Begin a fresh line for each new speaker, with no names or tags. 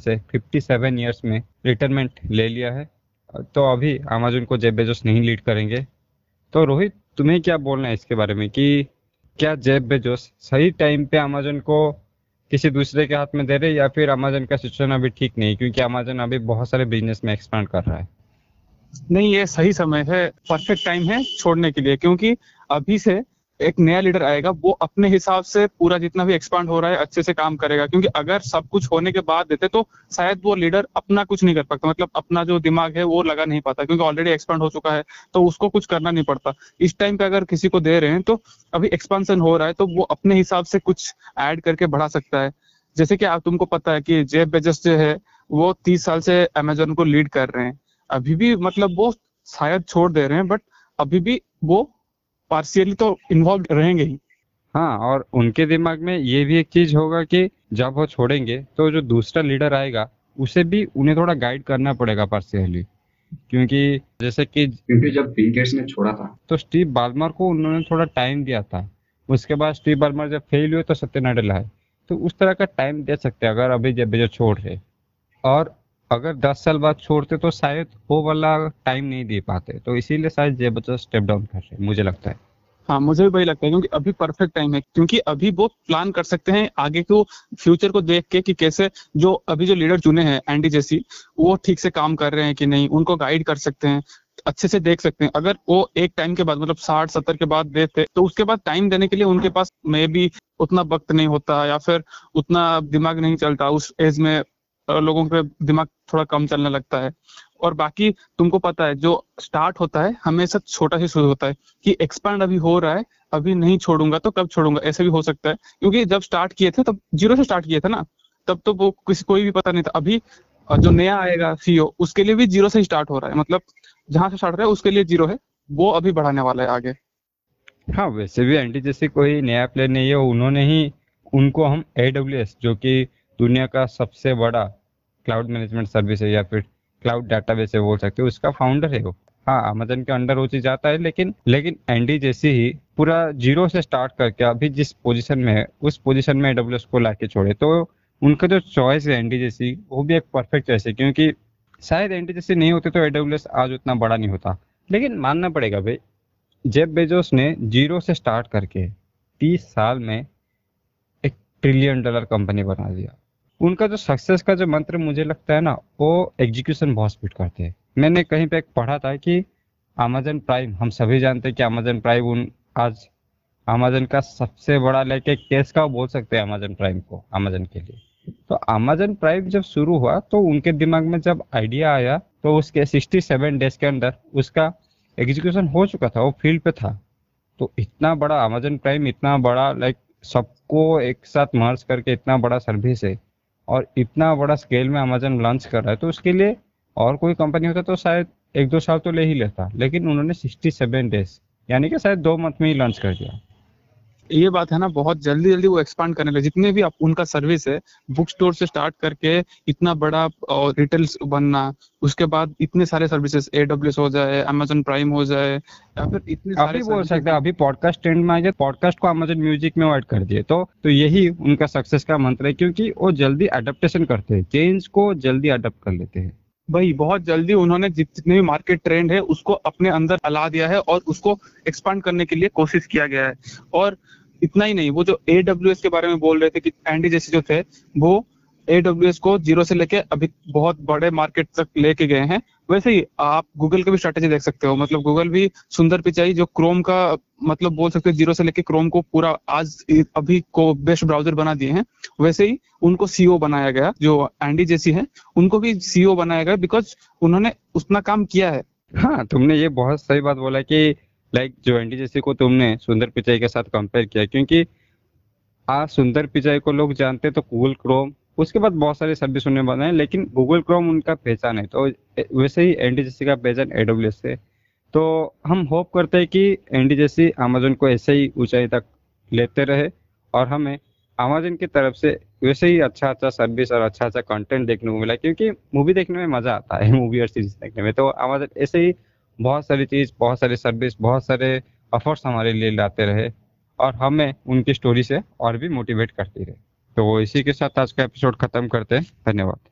से 57 इयर्स में रिटायरमेंट ले लिया है। तो अभी अमेजोन को जेब बेजोस नहीं लीड करेंगे। तो रोहित, तुम्हें क्या बोलना है इसके बारे में कि क्या जेब बेजोस सही टाइम पे अमेजोन को किसी दूसरे के हाथ में दे रहे या फिर अमेजोन का सिचुएशन अभी ठीक नहीं क्योंकि अमेजोन अभी बहुत सारे बिज़नेस में एक्सपांड कर रहा है।
नहीं, ये सही समय है परफेक्ट टाइम है छोड़ने के लिए, क्योंकि अभी से एक नया लीडर आएगा, वो अपने हिसाब से पूरा जितना भी एक्सपांड हो रहा है, अच्छे से काम करेगा। क्योंकि अगर सब कुछ होने के बाद देते तो शायद वो लीडर अपना कुछ नहीं कर पाता। मतलब अपना जो दिमाग है, वो लगा नहीं पाता, क्योंकि ऑलरेडी एक्सपांड हो चुका है तो उसको कुछ करना नहीं पड़ता। इस टाइम पे अगर किसी को दे रहे हैं तो अभी एक्सपांसन हो रहा है तो वो अपने हिसाब से कुछ ऐड करके बढ़ा सकता है। जैसे कि आप, तुमको पता है कि जेब बेजस जो है, वो तीस साल से अमेजोन को लीड कर रहे हैं। अभी भी मतलब वो शायद छोड़ दे रहे हैं बट अभी भी वो पार्शियली तो इन्वॉल्व रहेंगे ही।
हाँ और उनके दिमाग में ये भी एक चीज़ होगा कि जब वो छोड़ेंगे तो जो दूसरा लीडर आएगा उसे भी उन्हें थोड़ा गाइड करना पड़ेगा पार्शियली क्योंकि जैसे कि
क्योंकि जब बिल गेट्स ने छोड़ा था।
तो स्टीव बाल्मर को उन्होंने थोड़ा टाइम दिया था। उसके बाद स्टीव बाल्मर जब फेल हुए तो सत्य नाडेला है तो उस तरह का टाइम दे सकते हैं अगर अभी जब जो छोड़ रहे। और अगर 10 साल बाद छोड़ते तो शायद वो वाला टाइम नहीं दे पाते। तो इसीलिए शायद जे बच्चा स्टेप डाउन कर रहे मुझे लगता है।
हाँ मुझे भी वही लगता है, क्योंकि अभी परफेक्ट टाइम है। क्योंकि अभी वो प्लान कर सकते हैं आगे को फ्यूचर को देख के कि कैसे जो अभी जो लीडर चुने हैं एंडी जैसी, वो ठीक से काम कर रहे हैं कि नहीं, उनको गाइड कर सकते हैं, अच्छे से देख सकते हैं। अगर वो एक टाइम के बाद मतलब साठ, सत्तर के बाद देते तो उसके बाद टाइम देने के लिए उनके पास मे भी उतना वक्त नहीं होता या फिर उतना दिमाग नहीं चलता। उस एज में लोगों के दिमाग थोड़ा कम चलने लगता है। और बाकी तुमको पता है, जो स्टार्ट होता है, हमेशा छोटा ही शुरू होता है कि एक्सपांड अभी हो रहा है, अभी नहीं छोड़ूँगा तो कब छोड़ूँगा, ऐसे भी हो सकता है। क्योंकि जब स्टार्ट किए थे, तब ज़ीरो से स्टार्ट किए थे ना, तब तो वो किसी, कोई भी पता नहीं था। अभी जो नया आएगा सीईओ उसके लिए भी ज़ीरो से स्टार्ट हो रहा है। मतलब जहाँ से स्टार्ट रहा है, उसके लिए ज़ीरो है, वो अभी बढ़ाने वाला है आगे।
हाँ वैसे भी एंटी जैसे कोई नया प्लेयर नहीं है, उन्होंने ही उनको हम ए जो कि दुनिया का सबसे बड़ा क्लाउड मैनेजमेंट सर्विस है या फिर क्लाउड डाटाबेस है, बोल सकते हो, उसका फाउंडर है वो। हाँ अमेजन के अंडर वो चीज़ आता है, लेकिन लेकिन एंडी जैसी ही पूरा ज़ीरो से स्टार्ट करके अभी जिस पोजीशन में है, उस पोजीशन में एडब्ल्यू को लाके छोड़े तो उनका जो चॉइस है एंडी जैसी, वो भी एक परफेक्ट चॉइस है, क्योंकि शायद एंडी जैसी नहीं होते तो एडब्ल्यू आज उतना बड़ा नहीं होता। लेकिन मानना पड़ेगा भाई जेब बेजोस ने ज़ीरो से स्टार्ट करके तीस साल में एक ट्रिलियन डॉलर कंपनी बना दिया। उनका जो सक्सेस का जो मंत्र मुझे लगता है ना, वो एग्जीक्यूशन बहुत स्पीड करते हैं। मैंने कहीं पे पढ़ा था कि अमेजन प्राइम हम सभी जानते हैं कि अमेजन प्राइम उन, आज अमेजन का सबसे बड़ा लेके केस का बोल सकते हैं अमेजन प्राइम को अमेजन के लिए। तो अमेजन प्राइम जब शुरू हुआ तो उनके दिमाग में जब आइडिया आया तो उसके 67 डेज़ के अंदर उसका एग्जीक्यूशन हो चुका था, वो फ़ील्ड पे था। तो इतना बड़ा अमेजन प्राइम इतना बड़ा लाइक सबको एक साथ मर्ज करके इतना बड़ा सर्विस है। और इतना बड़ा स्केल में अमेजन लॉन्च कर रहा है तो उसके लिए और कोई कंपनी होता तो शायद एक दो साल तो ले ही लेता। लेकिन उन्होंने सिक्सटी सेवन डेज़ यानी कि शायद दो मंथ में ही लॉन्च कर दिया।
ये बात है ना बहुत जल्दी जल्दी वो एक्सपांड करने लगे। जितने भी आप उनका सर्विस है बुक स्टोर से स्टार्ट करके इतना बड़ा और रिटेल बनना उसके बाद इतने सारे सर्विसेज़ एडब्ल्यू हो जाए अमेजोन प्राइम हो जाए या फिर इतने
सारे बोल सकते हैं अभी पॉडकास्ट ट्रेंड में आ गया पॉडकास्ट को अमेजोन म्यूज़िक में ऐड कर दिए। तो तो यही उनका सक्सेस का मंत्र है क्योंकि वो जल्दी अडेप्टेशन करते हैं चेंज को जल्दी अडेप्ट कर लेते हैं।
भाई बहुत जल्दी उन्होंने जितने भी मार्केट ट्रेंड है उसको अपने अंदर अला दिया है और उसको एक्सपांड करने के लिए कोशिश किया गया है। और इतना ही नहीं, वो जो ए के बारे में बोल रहे थे कि एंडी जैसे जो थे, वो ए को ज़ीरो से लेके अभी बहुत बड़े मार्केट तक लेके गए हैं। वैसे ही आप गूगल का भी स्ट्रेटेजी देख सकते हो मतलब गूगल भी सुंदर पिचाई, जो क्रोम का मतलब बोल सकते हो ज़ीरो से लेके क्रोम को पूरा आज अभी को बेस्ट ब्राउज़र बना दिए हैं। वैसे ही उनको सीओ बनाया गया, जो एंडी जैसी है, उनको भी सीओ बनाया गया बिकॉज़ उन्होंने उतना काम किया है।
हाँ तुमने ये बहुत सही बात बोला कि लाइक जो एंडी जैसी को तुमने सुंदर पिचाई के साथ कंपेयर किया, क्योंकि आज सुंदर पिचाई को लोग जानते तो गूगल क्रोम उसके बाद बहुत सारे सर्विस उन्हें बनाए लेकिन गूगल क्रोम उनका पहचान है। तो वैसे ही एनडी जैसी का पहचान एडब्ल्यू से। तो हम होप करते हैं कि एनडी जैसी अमेजोन को ऐसे ही ऊंचाई तक लेते रहे, और हमें अमेजोन की तरफ़ से वैसे ही अच्छा अच्छा सर्विस और अच्छा अच्छा कंटेंट देखने को मिला, क्योंकि मूवी देखने में मज़ा आता है मूवी और सीरीज़ देखने में। तो अमेजोन ऐसे ही बहुत सारी चीज़, बहुत सारी सर्विस बहुत सारे ऑफर्स हमारे लिए लाते रहे और हमें उनकी स्टोरी से और भी मोटिवेट करती रहे। तो इसी के साथ आज का एपिसोड खत्म करते हैं। धन्यवाद।